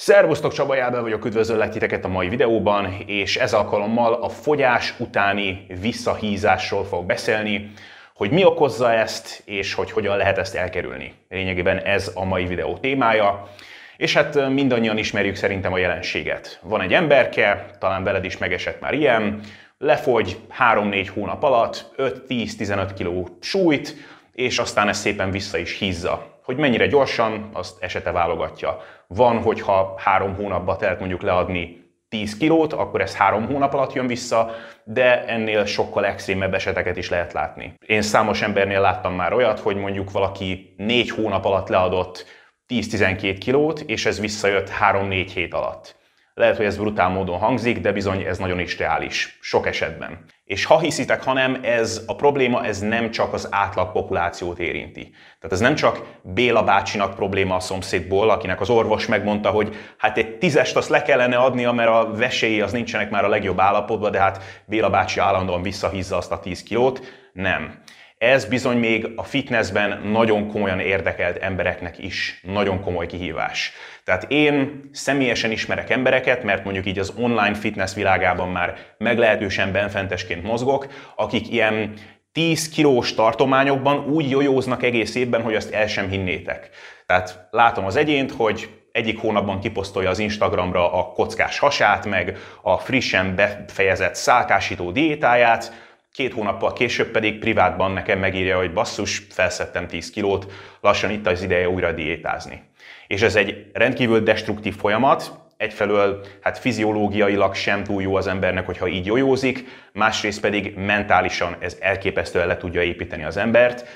Szervusztok, Csaba Jábel vagyok, üdvözöllek titeket a mai videóban, és ez alkalommal a fogyás utáni visszahízásról fog beszélni, hogy mi okozza ezt, és hogy hogyan lehet ezt elkerülni. Lényegében ez a mai videó témája, és hát mindannyian ismerjük szerintem a jelenséget. Van egy emberke, talán veled is megesett már ilyen, lefogy 3-4 hónap alatt 5-10-15 kg súlyt, és aztán ez szépen vissza is hízza. Hogy mennyire gyorsan, azt esete válogatja. Van, hogyha három hónapba telt mondjuk leadni 10 kilót, akkor ez három hónap alatt jön vissza, de ennél sokkal extrémebb eseteket is lehet látni. Én számos embernél láttam már olyat, hogy mondjuk valaki négy hónap alatt leadott 10-12 kilót, és ez visszajött 3-4 hét alatt. Lehet, hogy ez brutál módon hangzik, de bizony ez nagyon is reális, sok esetben. És ha hiszitek, ha nem, ez a probléma ez nem csak az átlag populációt érinti. Tehát ez nem csak Béla bácsinak probléma a szomszédból, akinek az orvos megmondta, hogy hát egy tízest azt le kellene adnia, mert a veséi az nincsenek már a legjobb állapotban, de hát Béla bácsi állandóan visszahízza azt a 10 kilót. Nem. Ez bizony még a fitnessben nagyon komolyan érdekelt embereknek is nagyon komoly kihívás. Tehát én személyesen ismerek embereket, mert mondjuk így az online fitness világában már meglehetősen benfentesként mozgok, akik ilyen 10 kilós tartományokban úgy jojóznak egész évben, hogy azt el sem hinnétek. Tehát látom az egyént, hogy egyik hónapban kiposztolja az Instagramra a kockás hasát, meg a frissen befejezett szálkásító diétáját, Két hónappal később pedig privátban nekem megírja, hogy basszus, felszettem 10 kilót, lassan itt az ideje újra diétázni. És ez egy rendkívül destruktív folyamat, egyfelől hát fiziológiailag sem túl jó az embernek, hogyha így jójózik, másrészt pedig mentálisan ez elképesztően le tudja építeni az embert,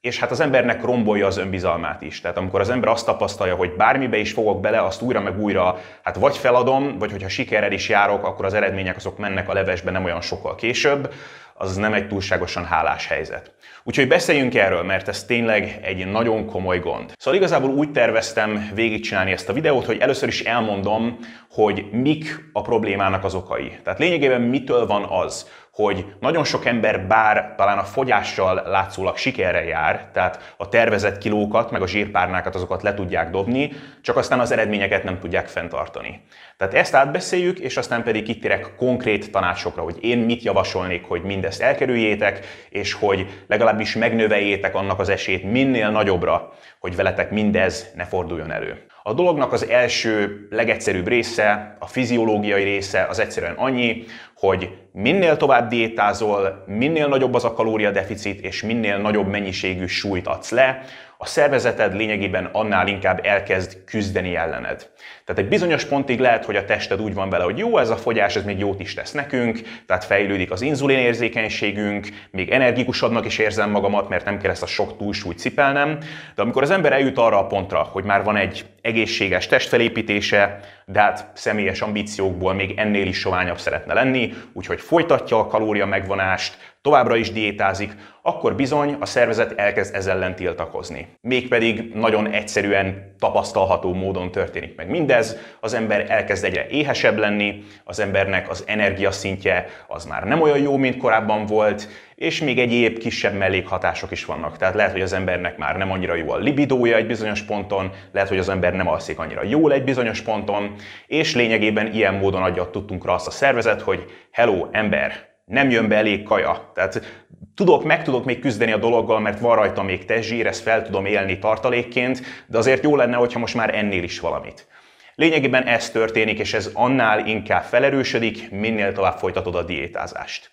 és hát az embernek rombolja az önbizalmát is. Tehát amikor az ember azt tapasztalja, hogy bármibe is fogok bele, azt újra meg újra, hát vagy feladom, vagy hogyha sikerrel is járok, akkor az eredmények azok mennek a levesbe nem olyan sokkal később, az nem egy túlságosan hálás helyzet. Úgyhogy beszéljünk erről, mert ez tényleg egy nagyon komoly gond. Szóval igazából úgy terveztem végigcsinálni ezt a videót, hogy először is elmondom, hogy mik a problémának az okai. Tehát lényegében mitől van az, hogy nagyon sok ember bár talán a fogyással látszólag sikerre jár, tehát a tervezett kilókat, meg a zsírpárnákat azokat le tudják dobni, csak aztán az eredményeket nem tudják fenntartani. Tehát ezt átbeszéljük, és aztán pedig kitérek konkrét tanácsokra, hogy én mit javasolnék, hogy mindezt elkerüljétek, és hogy legalábbis megnöveljétek annak az esélyt minél nagyobbra, hogy veletek mindez ne forduljon elő. A dolognak az első, legegyszerűbb része, a fiziológiai része az egyszerűen annyi, hogy minél tovább diétázol, minél nagyobb az a kalóriadeficit, és minél nagyobb mennyiségű súlyt adsz le, a szervezeted lényegében annál inkább elkezd küzdeni ellened. Tehát egy bizonyos pontig lehet, hogy a tested úgy van vele, hogy jó, ez a fogyás, ez még jót is tesz nekünk, tehát fejlődik az inzulinérzékenységünk, még energikusabbnak is érzem magamat, mert nem kell ezt a sok túlsúlyt cipelnem. De amikor az ember eljut arra a pontra, hogy már van egy egészséges testfelépítése, de hát személyes ambíciókból még ennél is soványabb szeretne lenni, úgyhogy folytatja a kalória megvonást, továbbra is diétázik, akkor bizony a szervezet elkezd ezzel ellen tiltakozni. Mégpedig nagyon egyszerűen tapasztalható módon történik meg mindez, az ember elkezd egyre éhesebb lenni, az embernek az energiaszintje az már nem olyan jó, mint korábban volt, és még egyéb kisebb mellékhatások is vannak. Tehát lehet, hogy az embernek már nem annyira jó a libidója egy bizonyos ponton, lehet, hogy az ember nem alszik annyira jól egy bizonyos ponton, és lényegében ilyen módon adja tudtunkra azt a szervezet, hogy hello, ember, nem jön be elég kaja. Tehát tudok, meg tudok még küzdeni a dologgal, mert van rajta még testzsír, ezt fel tudom élni tartalékként, de azért jó lenne, hogyha most már ennél is valamit. Lényegében ez történik, és ez annál inkább felerősödik, minél tovább folytatod a diétázást.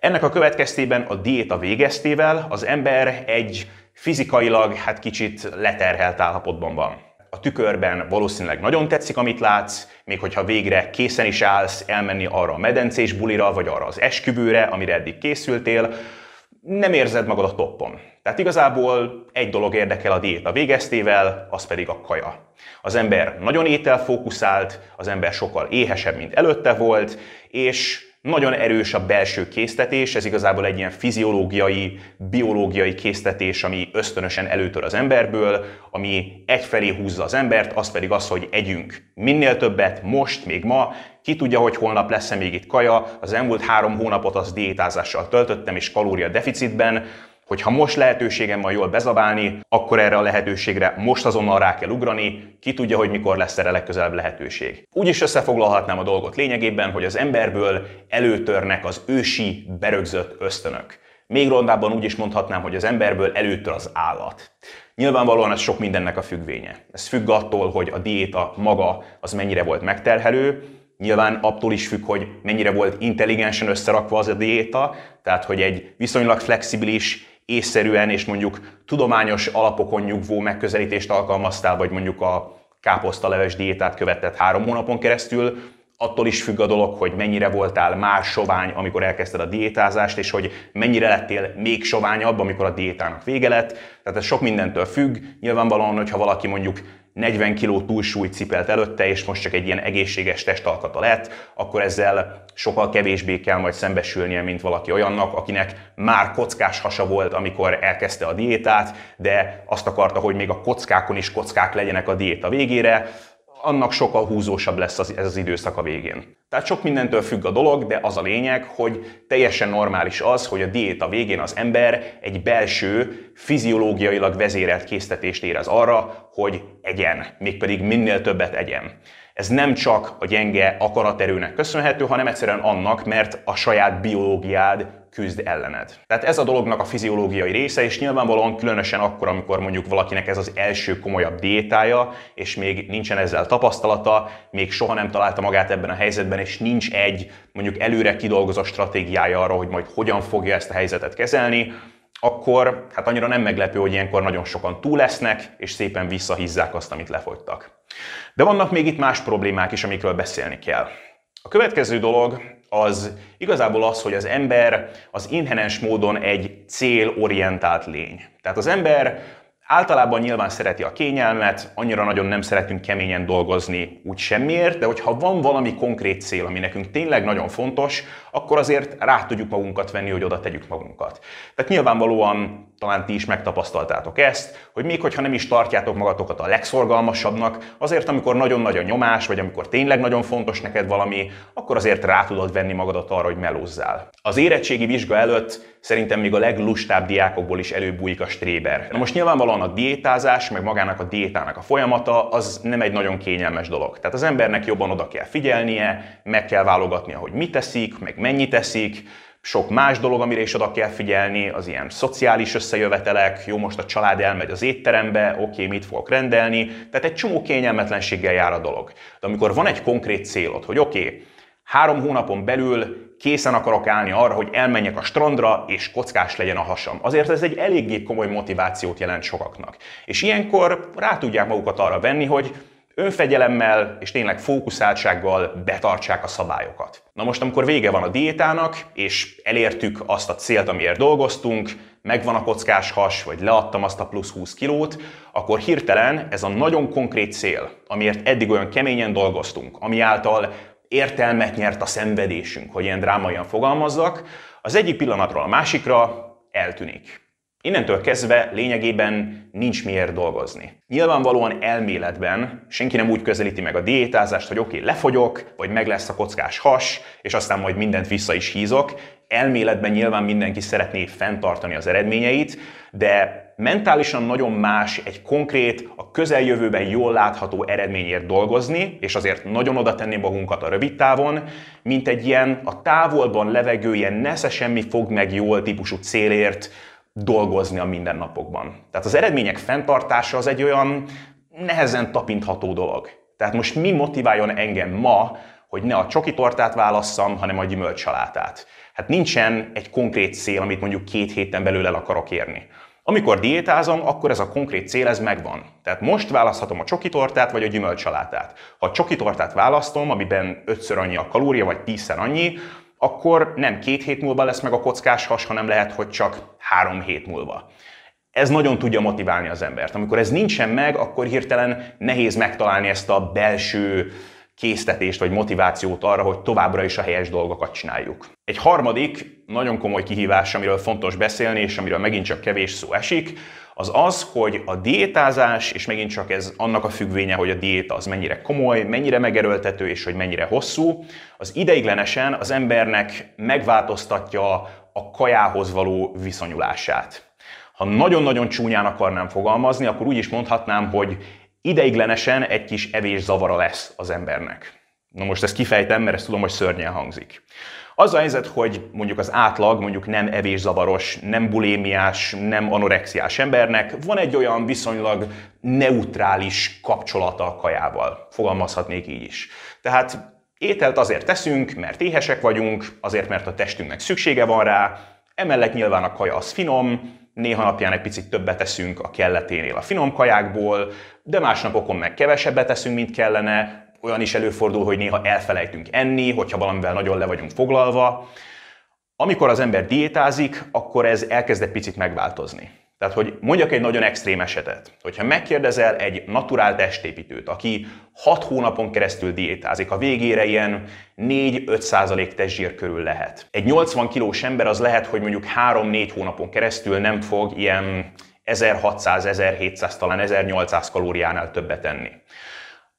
Ennek a következtében a diéta végeztével az ember egy fizikailag hát kicsit leterhelt állapotban van a tükörben valószínűleg nagyon tetszik, amit látsz, még hogyha végre készen is állsz elmenni arra a medencés bulira, vagy arra az esküvőre, amire eddig készültél, nem érzed magad a toppon. Tehát igazából egy dolog érdekel a diéta végeztével, az pedig a kaja. Az ember nagyon ételfókuszált, az ember sokkal éhesebb, mint előtte volt, és nagyon erős a belső késztetés, ez igazából egy ilyen fiziológiai, biológiai késztetés, ami ösztönösen előtör az emberből, ami egyfelé húzza az embert, az pedig az, hogy együnk. Minél többet, most, még ma, ki tudja, hogy holnap lesz-e még itt kaja, az elmúlt három hónapot az diétázással töltöttem és kalória deficitben, Hogyha most lehetőségem van jól bezabálni, akkor erre a lehetőségre most azonnal rá kell ugrani, ki tudja, hogy mikor lesz erre legközelebb lehetőség. Úgy is összefoglalhatnám a dolgot lényegében, hogy az emberből előtörnek az ősi, berögzött ösztönök. Még rondában úgy is mondhatnám, hogy az emberből előtör az állat. Nyilvánvalóan ez sok mindennek a függvénye. Ez függ attól, hogy a diéta maga az mennyire volt megterhelő, Nyilván attól is függ, hogy mennyire volt intelligensen összerakva az a diéta, tehát hogy egy viszonylag flexibilis, észszerűen és mondjuk tudományos alapokon nyugvó megközelítést alkalmaztál, vagy mondjuk a káposztaleves diétát követett három hónapon keresztül, attól is függ a dolog, hogy mennyire voltál már sovány, amikor elkezdted a diétázást, és hogy mennyire lettél még soványabb, amikor a diétának vége lett. Tehát ez sok mindentől függ. Nyilvánvalóan, hogyha valaki mondjuk 40 kg túlsúlyt cipelt előtte, és most csak egy ilyen egészséges testalkata lett, akkor ezzel sokkal kevésbé kell majd szembesülnie, mint valaki olyannak, akinek már kockás hasa volt, amikor elkezdte a diétát, de azt akarta, hogy még a kockákon is kockák legyenek a diéta végére, annak sokkal húzósabb lesz az, ez az időszak a végén. Tehát sok mindentől függ a dolog, de az a lényeg, hogy teljesen normális az, hogy a diéta végén az ember egy belső, fiziológiailag vezérelt késztetést érez arra, hogy egyen, mégpedig minél többet egyen. Ez nem csak a gyenge akaraterőnek köszönhető, hanem egyszerűen annak, mert a saját biológiád küzd ellened. Tehát ez a dolognak a fiziológiai része, és nyilvánvalóan különösen akkor, amikor mondjuk valakinek ez az első komolyabb diétája, és még nincsen ezzel tapasztalata, még soha nem találta magát ebben a helyzetben, és nincs egy mondjuk előre kidolgozott stratégiája arra, hogy majd hogyan fogja ezt a helyzetet kezelni, akkor hát annyira nem meglepő, hogy ilyenkor nagyon sokan túl lesznek, és szépen visszahízzák azt, amit lefogytak. De vannak még itt más problémák is, amikről beszélni kell. A következő dolog az igazából az, hogy az ember az inherens módon egy célorientált lény. Tehát az ember Általában nyilván szereti a kényelmet, annyira nagyon nem szeretünk keményen dolgozni úgy semmiért, de hogyha van valami konkrét cél, ami nekünk tényleg nagyon fontos, akkor azért rá tudjuk magunkat venni, hogy oda tegyük magunkat. Tehát nyilvánvalóan talán ti is megtapasztaltátok ezt, hogy még hogyha nem is tartjátok magatokat a legszorgalmasabbnak, azért amikor nagyon nagy a nyomás, vagy amikor tényleg nagyon fontos neked valami, akkor azért rá tudod venni magadat arra, hogy melózzál. Az érettségi vizsga előtt szerintem még a leglustább diákokból is előbújik a stréber. Na most nyilvánvalóan a diétázás, meg magának a diétának a folyamata, az nem egy nagyon kényelmes dolog. Tehát az embernek jobban oda kell figyelnie, meg kell válogatnia, hogy mit teszik, meg mennyit teszik, sok más dolog, amire is oda kell figyelni, az ilyen szociális összejövetelek, jó, most a család elmegy az étterembe, oké, mit fogok rendelni, tehát egy csomó kényelmetlenséggel jár a dolog. De amikor van egy konkrét célod, hogy oké, három hónapon belül készen akarok állni arra, hogy elmenjek a strandra, és kockás legyen a hasam. Azért ez egy eléggé komoly motivációt jelent sokaknak. És ilyenkor rá tudják magukat arra venni, hogy önfegyelemmel és tényleg fókuszáltsággal betartsák a szabályokat. Na most, amikor vége van a diétának, és elértük azt a célt, amiért dolgoztunk, megvan a kockás has, vagy leadtam azt a plusz 20 kilót, akkor hirtelen ez a nagyon konkrét cél, amiért eddig olyan keményen dolgoztunk, ami által értelmet nyert a szenvedésünk, hogy ilyen drámaian fogalmazzak, az egyik pillanatról a másikra eltűnik. Innentől kezdve lényegében nincs miért dolgozni. Nyilvánvalóan elméletben senki nem úgy közelíti meg a diétázást, hogy oké, okay, lefogyok, vagy meg lesz a kockás has, és aztán majd mindent vissza is hízok. Elméletben nyilván mindenki szeretné fenntartani az eredményeit, de mentálisan nagyon más egy konkrét, a közeljövőben jól látható eredményért dolgozni, és azért nagyon oda tenni magunkat a rövid távon, mint egy ilyen a távolban levegő, ilyen nesze semmi fog meg jól típusú célért dolgozni a mindennapokban. Tehát az eredmények fenntartása az egy olyan nehezen tapintható dolog. Tehát most mi motiváljon engem ma, hogy ne a csoki tortát válasszam, hanem a gyümölcsalátát? Hát nincsen egy konkrét cél, amit mondjuk két héten belül el akarok érni. Amikor diétázom, akkor ez a konkrét cél ez megvan. Tehát most választhatom a csokitortát vagy a gyümölcsalátát. Ha a csokitortát választom, amiben ötször annyi a kalória, vagy tízszer annyi, akkor nem két hét múlva lesz meg a kockás has, hanem lehet, hogy csak három hét múlva. Ez nagyon tudja motiválni az embert. Amikor ez nincsen meg, akkor hirtelen nehéz megtalálni ezt a belső késztetést vagy motivációt arra, hogy továbbra is a helyes dolgokat csináljuk. Egy harmadik, nagyon komoly kihívás, amiről fontos beszélni, és amiről megint csak kevés szó esik, az az, hogy a diétázás, és megint csak ez annak a függvénye, hogy a diéta az mennyire komoly, mennyire megerőltető, és hogy mennyire hosszú, az ideiglenesen az embernek megváltoztatja a kajához való viszonyulását. Ha nagyon-nagyon csúnyán akarnám fogalmazni, akkor úgy is mondhatnám, hogy ideiglenesen egy kis evés zavara lesz az embernek. Na most ezt kifejtem, mert ezt tudom, hogy szörnyen hangzik. Az a helyzet, hogy mondjuk az átlag, mondjuk nem evészavaros, nem bulémiás, nem anorexiás embernek van egy olyan viszonylag neutrális kapcsolata a kajával. Fogalmazhatnék így is. Tehát ételt azért teszünk, mert éhesek vagyunk, azért, mert a testünknek szüksége van rá, emellett nyilván a kaja az finom, néha napján egy picit többet teszünk a kelleténél a finom kajákból, de más napokon meg kevesebbet teszünk, mint kellene, olyan is előfordul, hogy néha elfelejtünk enni, hogyha valamivel nagyon le vagyunk foglalva. Amikor az ember diétázik, akkor ez elkezd egy picit megváltozni. Tehát, hogy mondjak egy nagyon extrém esetet, hogyha megkérdezel egy naturál testépítőt, aki 6 hónapon keresztül diétázik, a végére ilyen 4-5 testzsír körül lehet. Egy 80 kilós ember az lehet, hogy mondjuk 3-4 hónapon keresztül nem fog ilyen 1600, 1700, talán 1800 kalóriánál többet enni.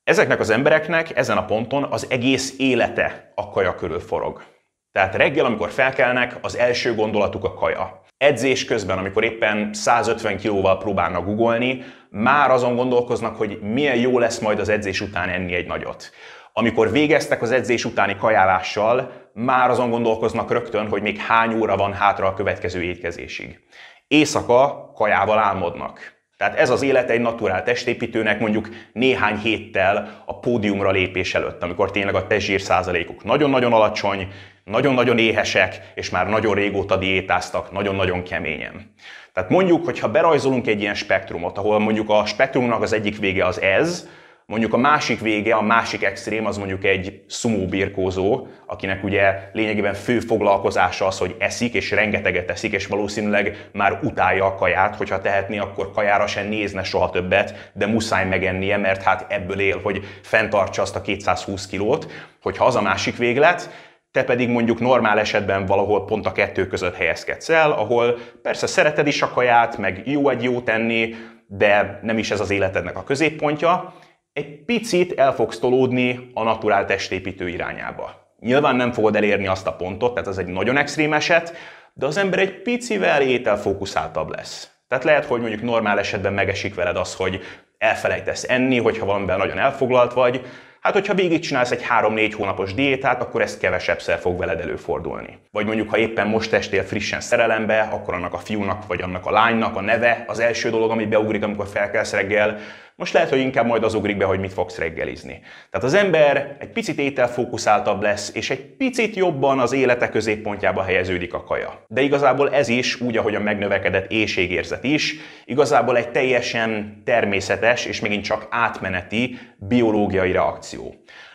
Ezeknek az embereknek ezen a ponton az egész élete a kaja körül forog. Tehát reggel, amikor felkelnek, az első gondolatuk a kaja. Edzés közben, amikor éppen 150 kilóval próbálnak googolni, már azon gondolkoznak, hogy milyen jó lesz majd az edzés után enni egy nagyot. Amikor végeztek az edzés utáni kajálással, már azon gondolkoznak rögtön, hogy még hány óra van hátra a következő étkezésig. Éjszaka kajával álmodnak. Tehát ez az élet egy naturál testépítőnek mondjuk néhány héttel a pódiumra lépés előtt, amikor tényleg a testzsír százalékuk nagyon-nagyon alacsony, nagyon-nagyon éhesek, és már nagyon régóta diétáztak, nagyon-nagyon keményen. Tehát mondjuk, hogyha berajzolunk egy ilyen spektrumot, ahol mondjuk a spektrumnak az egyik vége az ez, Mondjuk a másik vége, a másik extrém az mondjuk egy szumó birkózó, akinek ugye lényegében fő foglalkozása az, hogy eszik, és rengeteget eszik, és valószínűleg már utálja a kaját, hogyha tehetné, akkor kajára sem nézne soha többet, de muszáj megennie, mert hát ebből él, hogy fenntartsa azt a 220 kilót, hogyha az a másik véglet, te pedig mondjuk normál esetben valahol pont a kettő között helyezkedsz el, ahol persze szereted is a kaját, meg jó egy jó tenni, de nem is ez az életednek a középpontja, egy picit el fogsz tolódni a naturál testépítő irányába. Nyilván nem fogod elérni azt a pontot, tehát ez egy nagyon extrém eset, de az ember egy picivel ételfókuszáltabb lesz. Tehát lehet, hogy mondjuk normál esetben megesik veled az, hogy elfelejtesz enni, hogyha valamivel nagyon elfoglalt vagy, Hát, hogyha végigcsinálsz egy 3-4 hónapos diétát, akkor ez kevesebbszer fog veled előfordulni. Vagy mondjuk, ha éppen most testél frissen szerelembe, akkor annak a fiúnak vagy annak a lánynak a neve az első dolog, ami beugrik, amikor felkelsz reggel, most lehet, hogy inkább majd az ugrik be, hogy mit fogsz reggelizni. Tehát az ember egy picit ételfókuszáltabb lesz, és egy picit jobban az élete középpontjába helyeződik a kaja. De igazából ez is, úgy, ahogy a megnövekedett éjségérzet is, igazából egy teljesen természetes és megint csak átmeneti biológiai reakció.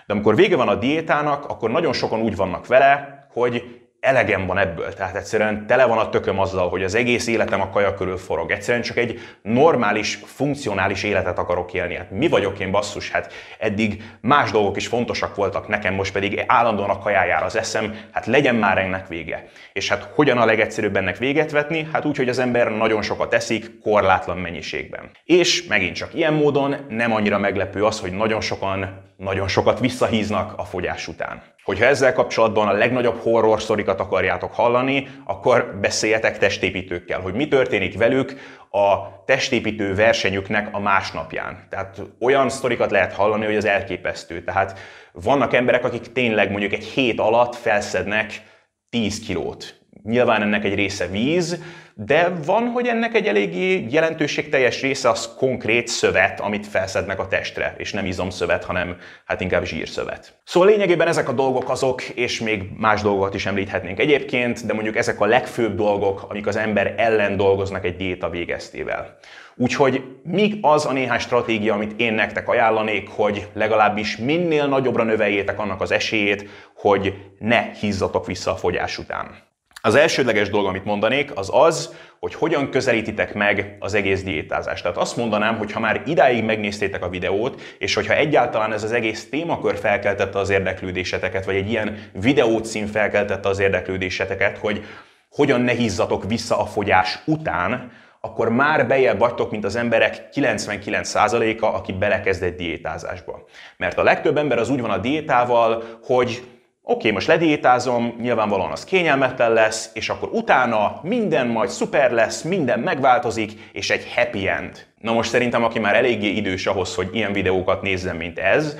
De amikor vége van a diétának, akkor nagyon sokan úgy vannak vele, hogy elegem van ebből. Tehát egyszerűen tele van a tököm azzal, hogy az egész életem a kaja körül forog. Egyszerűen csak egy normális, funkcionális életet akarok élni. Hát mi vagyok én basszus? Hát eddig más dolgok is fontosak voltak nekem, most pedig állandóan a kajájára az eszem, hát legyen már ennek vége. És hát hogyan a legegyszerűbb ennek véget vetni? Hát úgy, hogy az ember nagyon sokat eszik, korlátlan mennyiségben. És megint csak ilyen módon nem annyira meglepő az, hogy nagyon sokan nagyon sokat visszahíznak a fogyás után. Hogyha ezzel kapcsolatban a legnagyobb horror sztorikat akarjátok hallani, akkor beszéljetek testépítőkkel, hogy mi történik velük a testépítő versenyüknek a másnapján. Tehát olyan sztorikat lehet hallani, hogy az elképesztő. Tehát vannak emberek, akik tényleg mondjuk egy hét alatt felszednek 10 kilót. Nyilván ennek egy része víz, de van, hogy ennek egy eléggé jelentőségteljes része az konkrét szövet, amit felszednek a testre, és nem izomszövet, hanem hát inkább zsírszövet. Szóval lényegében ezek a dolgok azok, és még más dolgokat is említhetnénk egyébként, de mondjuk ezek a legfőbb dolgok, amik az ember ellen dolgoznak egy diéta végeztével. Úgyhogy míg az a néhány stratégia, amit én nektek ajánlanék, hogy legalábbis minél nagyobbra növeljétek annak az esélyét, hogy ne hízzatok vissza a fogyás után. Az elsődleges dolog, amit mondanék, az az, hogy hogyan közelítitek meg az egész diétázást. Tehát azt mondanám, hogy ha már idáig megnéztétek a videót, és hogyha egyáltalán ez az egész témakör felkeltette az érdeklődéseteket, vagy egy ilyen videócím felkeltette az érdeklődéseteket, hogy hogyan ne hízzatok vissza a fogyás után, akkor már bejebb vagytok, mint az emberek 99%-a, aki belekezd egy diétázásba. Mert a legtöbb ember az úgy van a diétával, hogy Oké, most lediétázom, nyilvánvalóan az kényelmetlen lesz, és akkor utána minden majd szuper lesz, minden megváltozik, és egy happy end. Na most szerintem, aki már eléggé idős ahhoz, hogy ilyen videókat nézzen, mint ez,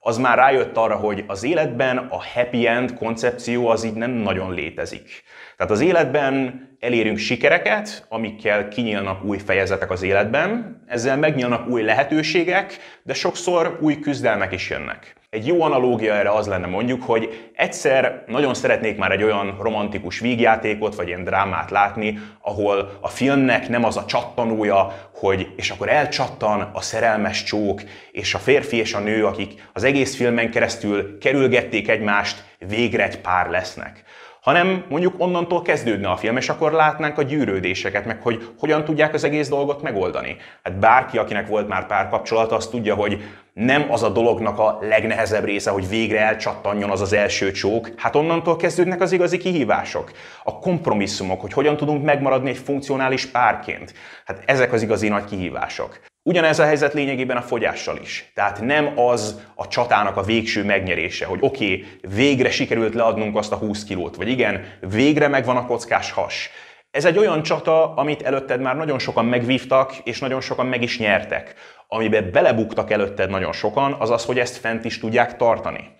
az már rájött arra, hogy az életben a happy end koncepció az így nem nagyon létezik. Tehát az életben elérünk sikereket, amikkel kinyílnak új fejezetek az életben, ezzel megnyílnak új lehetőségek, de sokszor új küzdelmek is jönnek. Egy jó analógia erre az lenne mondjuk, hogy egyszer nagyon szeretnék már egy olyan romantikus vígjátékot, vagy ilyen drámát látni, ahol a filmnek nem az a csattanója, hogy és akkor elcsattan a szerelmes csók, és a férfi és a nő, akik az egész filmen keresztül kerülgették egymást, végre egy pár lesznek hanem mondjuk onnantól kezdődne a film, és akkor látnánk a gyűrődéseket, meg hogy hogyan tudják az egész dolgot megoldani. Hát bárki, akinek volt már párkapcsolata, az tudja, hogy nem az a dolognak a legnehezebb része, hogy végre elcsattanjon az az első csók, hát onnantól kezdődnek az igazi kihívások. A kompromisszumok, hogy hogyan tudunk megmaradni egy funkcionális párként. Hát ezek az igazi nagy kihívások. Ugyanez a helyzet lényegében a fogyással is. Tehát nem az a csatának a végső megnyerése, hogy oké, okay, végre sikerült leadnunk azt a 20 kilót, vagy igen, végre megvan a kockás has. Ez egy olyan csata, amit előtted már nagyon sokan megvívtak, és nagyon sokan meg is nyertek. Amiben belebuktak előtted nagyon sokan, az az, hogy ezt fent is tudják tartani.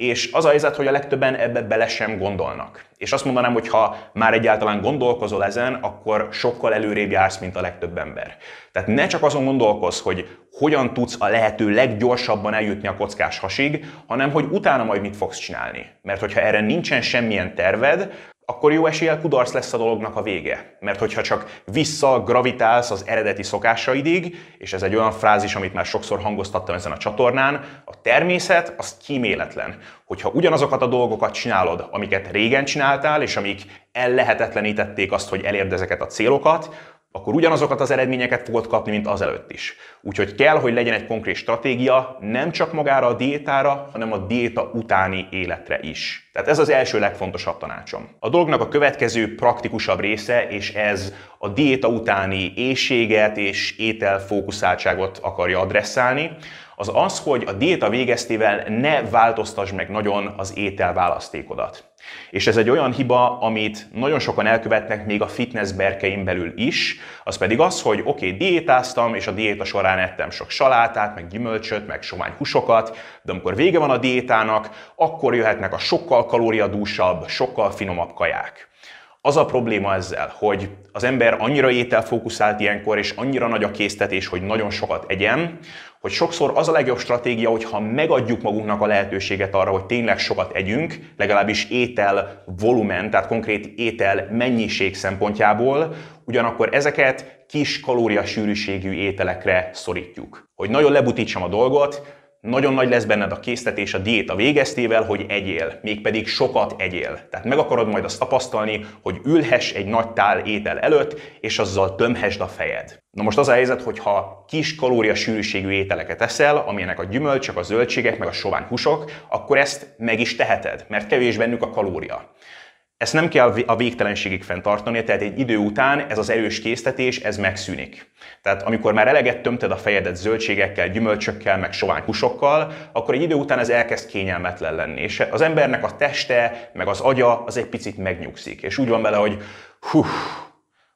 És az a helyzet, hogy a legtöbben ebbe bele sem gondolnak. És azt mondanám, hogy ha már egyáltalán gondolkozol ezen, akkor sokkal előrébb jársz, mint a legtöbb ember. Tehát ne csak azon gondolkozz, hogy hogyan tudsz a lehető leggyorsabban eljutni a kockás hasig, hanem hogy utána majd mit fogsz csinálni. Mert hogyha erre nincsen semmilyen terved, akkor jó eséllyel kudarc lesz a dolognak a vége. Mert hogyha csak visszagravitálsz az eredeti szokásaidig, és ez egy olyan frázis, amit már sokszor hangoztattam ezen a csatornán, a természet az kíméletlen. Hogyha ugyanazokat a dolgokat csinálod, amiket régen csináltál, és amik ellehetetlenítették azt, hogy elérd ezeket a célokat, akkor ugyanazokat az eredményeket fogod kapni, mint azelőtt is. Úgyhogy kell, hogy legyen egy konkrét stratégia, nem csak magára a diétára, hanem a diéta utáni életre is. Tehát ez az első legfontosabb tanácsom. A dolognak a következő praktikusabb része, és ez a diéta utáni éjséget és ételfókuszáltságot akarja adresszálni, az az, hogy a diéta végeztével ne változtasd meg nagyon az étel választékodat. És ez egy olyan hiba, amit nagyon sokan elkövetnek még a fitness berkeim belül is, az pedig az, hogy oké, okay, diétáztam, és a diéta során ettem sok salátát, meg gyümölcsöt, meg sovány húsokat, de amikor vége van a diétának, akkor jöhetnek a sokkal kalóriadúsabb, sokkal finomabb kaják. Az a probléma ezzel, hogy az ember annyira ételfókuszált ilyenkor, és annyira nagy a késztetés, hogy nagyon sokat egyen, hogy sokszor az a legjobb stratégia, hogyha megadjuk magunknak a lehetőséget arra, hogy tényleg sokat együnk, legalábbis étel volumen, tehát konkrét étel mennyiség szempontjából, ugyanakkor ezeket kis kalóriasűrűségű ételekre szorítjuk. Hogy nagyon lebutítsam a dolgot, nagyon nagy lesz benned a késztetés a diéta végeztével, hogy egyél, mégpedig sokat egyél. Tehát meg akarod majd azt tapasztalni, hogy ülhess egy nagy tál étel előtt, és azzal tömhesd a fejed. Na most az a helyzet, hogy ha kis kalóriasűrűségű ételeket eszel, amilyenek a gyümölcsök, a zöldségek, meg a sovány húsok, akkor ezt meg is teheted, mert kevés bennük a kalória. Ezt nem kell a végtelenségig fenntartani, tehát egy idő után ez az erős késztetés, ez megszűnik. Tehát amikor már eleget tömted a fejedet zöldségekkel, gyümölcsökkel, meg sovány húsokkal, akkor egy idő után ez elkezd kényelmetlen lenni. És az embernek a teste, meg az agya az egy picit megnyugszik. És úgy van vele, hogy hú,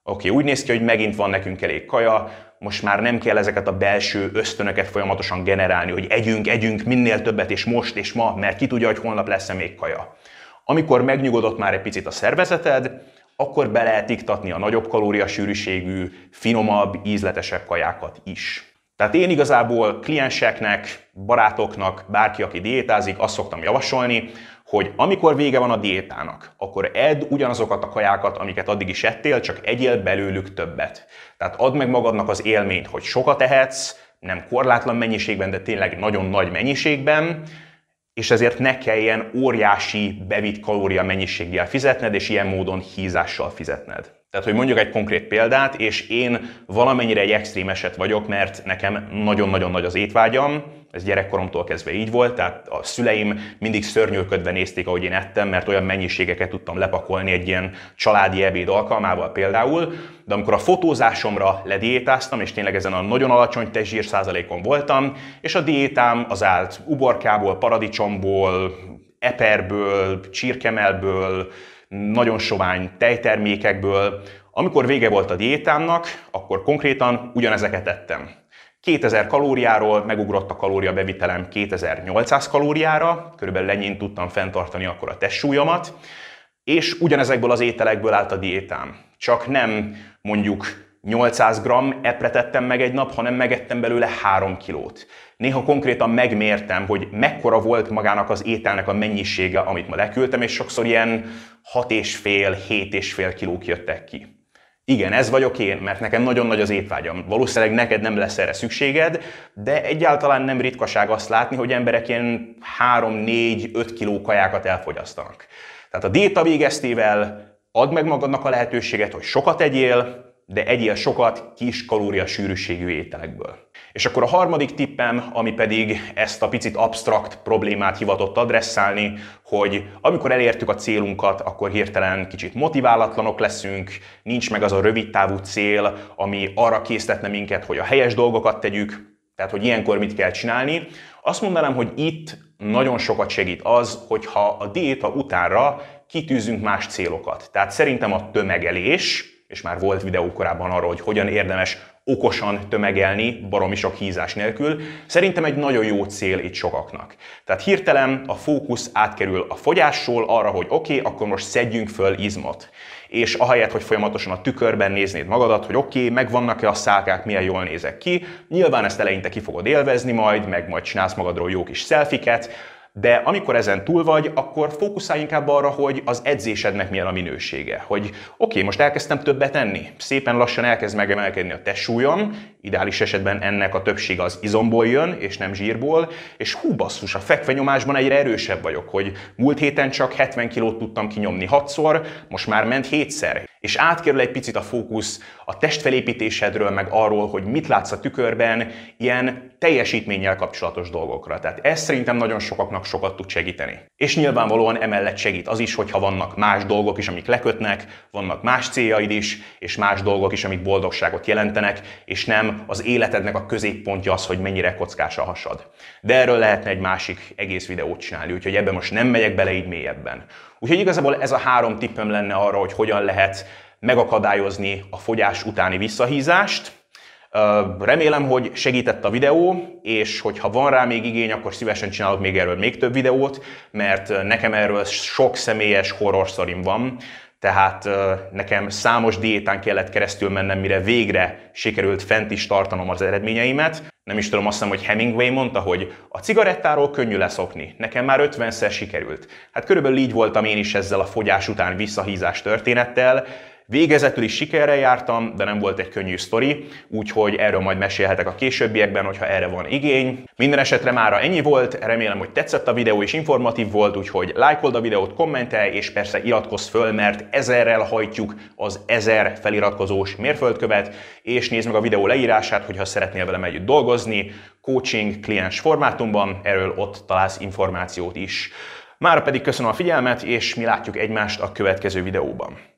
oké, úgy néz ki, hogy megint van nekünk elég kaja, most már nem kell ezeket a belső ösztönöket folyamatosan generálni, hogy együnk, együnk minél többet, és most, és ma, mert ki tudja, hogy holnap lesz-e még kaja. Amikor megnyugodott már egy picit a szervezeted, akkor be lehet iktatni a nagyobb kalóriasűrűségű, finomabb, ízletesebb kajákat is. Tehát én igazából klienseknek, barátoknak, bárki, aki diétázik, azt szoktam javasolni, hogy amikor vége van a diétának, akkor edd ugyanazokat a kajákat, amiket addig is ettél, csak egyél belőlük többet. Tehát add meg magadnak az élményt, hogy sokat ehetsz, nem korlátlan mennyiségben, de tényleg nagyon nagy mennyiségben, és ezért ne kelljen óriási bevitt kalória mennyiséggel fizetned, és ilyen módon hízással fizetned. Tehát, hogy mondjuk egy konkrét példát, és én valamennyire egy extrém eset vagyok, mert nekem nagyon-nagyon nagy az étvágyam, ez gyerekkoromtól kezdve így volt, tehát a szüleim mindig szörnyűködve nézték, ahogy én ettem, mert olyan mennyiségeket tudtam lepakolni egy ilyen családi ebéd alkalmával például, de amikor a fotózásomra lediétáztam, és tényleg ezen a nagyon alacsony testzsír százalékon voltam, és a diétám az állt uborkából, paradicsomból, eperből, csirkemelből, nagyon sovány tejtermékekből. Amikor vége volt a diétámnak, akkor konkrétan ugyanezeket ettem. 2000 kalóriáról megugrott a kalóriabevitelem 2800 kalóriára, körülbelül ennyit tudtam fenntartani akkor a testsúlyomat, és ugyanezekből az ételekből állt a diétám. Csak nem mondjuk 800 g epre tettem meg egy nap, hanem megettem belőle 3 kilót. Néha konkrétan megmértem, hogy mekkora volt magának az ételnek a mennyisége, amit ma leküldtem, és sokszor ilyen 6,5-7,5 kilók jöttek ki. Igen, ez vagyok én, mert nekem nagyon nagy az étvágyam. Valószínűleg neked nem lesz erre szükséged, de egyáltalán nem ritkaság azt látni, hogy emberek ilyen 3-4-5 kiló kajákat elfogyasztanak. Tehát a diéta végeztével add meg magadnak a lehetőséget, hogy sokat egyél, de egyél sokat kis kalóriasűrűségű ételekből. És akkor a harmadik tippem, ami pedig ezt a picit absztrakt problémát hivatott adresszálni, hogy amikor elértük a célunkat, akkor hirtelen kicsit motiválatlanok leszünk, nincs meg az a rövid távú cél, ami arra késztetne minket, hogy a helyes dolgokat tegyük, tehát hogy ilyenkor mit kell csinálni. Azt mondanám, hogy itt nagyon sokat segít az, hogyha a diéta utánra kitűzünk más célokat. Tehát szerintem a tömegelés, és már volt videó korábban arról, hogy hogyan érdemes okosan tömegelni, baromi sok hízás nélkül, szerintem egy nagyon jó cél itt sokaknak. Tehát hirtelen a fókusz átkerül a fogyásról arra, hogy oké, okay, akkor most szedjünk föl izmot. És ahelyett, hogy folyamatosan a tükörben néznéd magadat, hogy oké, okay, megvannak-e a szálkák, milyen jól nézek ki, nyilván ezt eleinte ki fogod élvezni majd, meg majd csinálsz magadról jó kis szelfiket, de amikor ezen túl vagy, akkor fókuszálj inkább arra, hogy az edzésednek milyen a minősége. Hogy oké, okay, most elkezdtem többet enni, szépen lassan elkezd megemelkedni a testsúlyom, ideális esetben ennek a többsége az izomból jön, és nem zsírból, és hú basszus, a fekvenyomásban egyre erősebb vagyok, hogy múlt héten csak 70 kilót tudtam kinyomni hatszor, most már ment hétszer. És átkerül egy picit a fókusz a testfelépítésedről, meg arról, hogy mit látsz a tükörben, ilyen teljesítménnyel kapcsolatos dolgokra. Tehát ez szerintem nagyon sokaknak sokat tud segíteni. És nyilvánvalóan emellett segít az is, hogyha vannak más dolgok is, amik lekötnek, vannak más céljaid is, és más dolgok is, amik boldogságot jelentenek, és nem az életednek a középpontja az, hogy mennyire kockás a hasad. De erről lehetne egy másik egész videót csinálni, úgyhogy ebben most nem megyek bele így mélyebben. Úgyhogy igazából ez a három tippem lenne arra, hogy hogyan lehet megakadályozni a fogyás utáni visszahízást, Remélem, hogy segített a videó, és hogyha van rá még igény, akkor szívesen csinálok még erről még több videót, mert nekem erről sok személyes horror van, tehát nekem számos diétán kellett keresztül mennem, mire végre sikerült fent is tartanom az eredményeimet. Nem is tudom, azt hiszem, hogy Hemingway mondta, hogy a cigarettáról könnyű leszokni. Nekem már 50-szer sikerült. Hát körülbelül így voltam én is ezzel a fogyás után visszahízás történettel, Végezetül is sikerrel jártam, de nem volt egy könnyű sztori, úgyhogy erről majd mesélhetek a későbbiekben, hogyha erre van igény. Minden esetre mára ennyi volt, remélem, hogy tetszett a videó és informatív volt, úgyhogy lájkold a videót, kommentelj, és persze iratkozz föl, mert ezerrel hajtjuk az ezer feliratkozós mérföldkövet, és nézd meg a videó leírását, hogyha szeretnél velem együtt dolgozni, coaching kliens formátumban, erről ott találsz információt is. Mára pedig köszönöm a figyelmet, és mi látjuk egymást a következő videóban.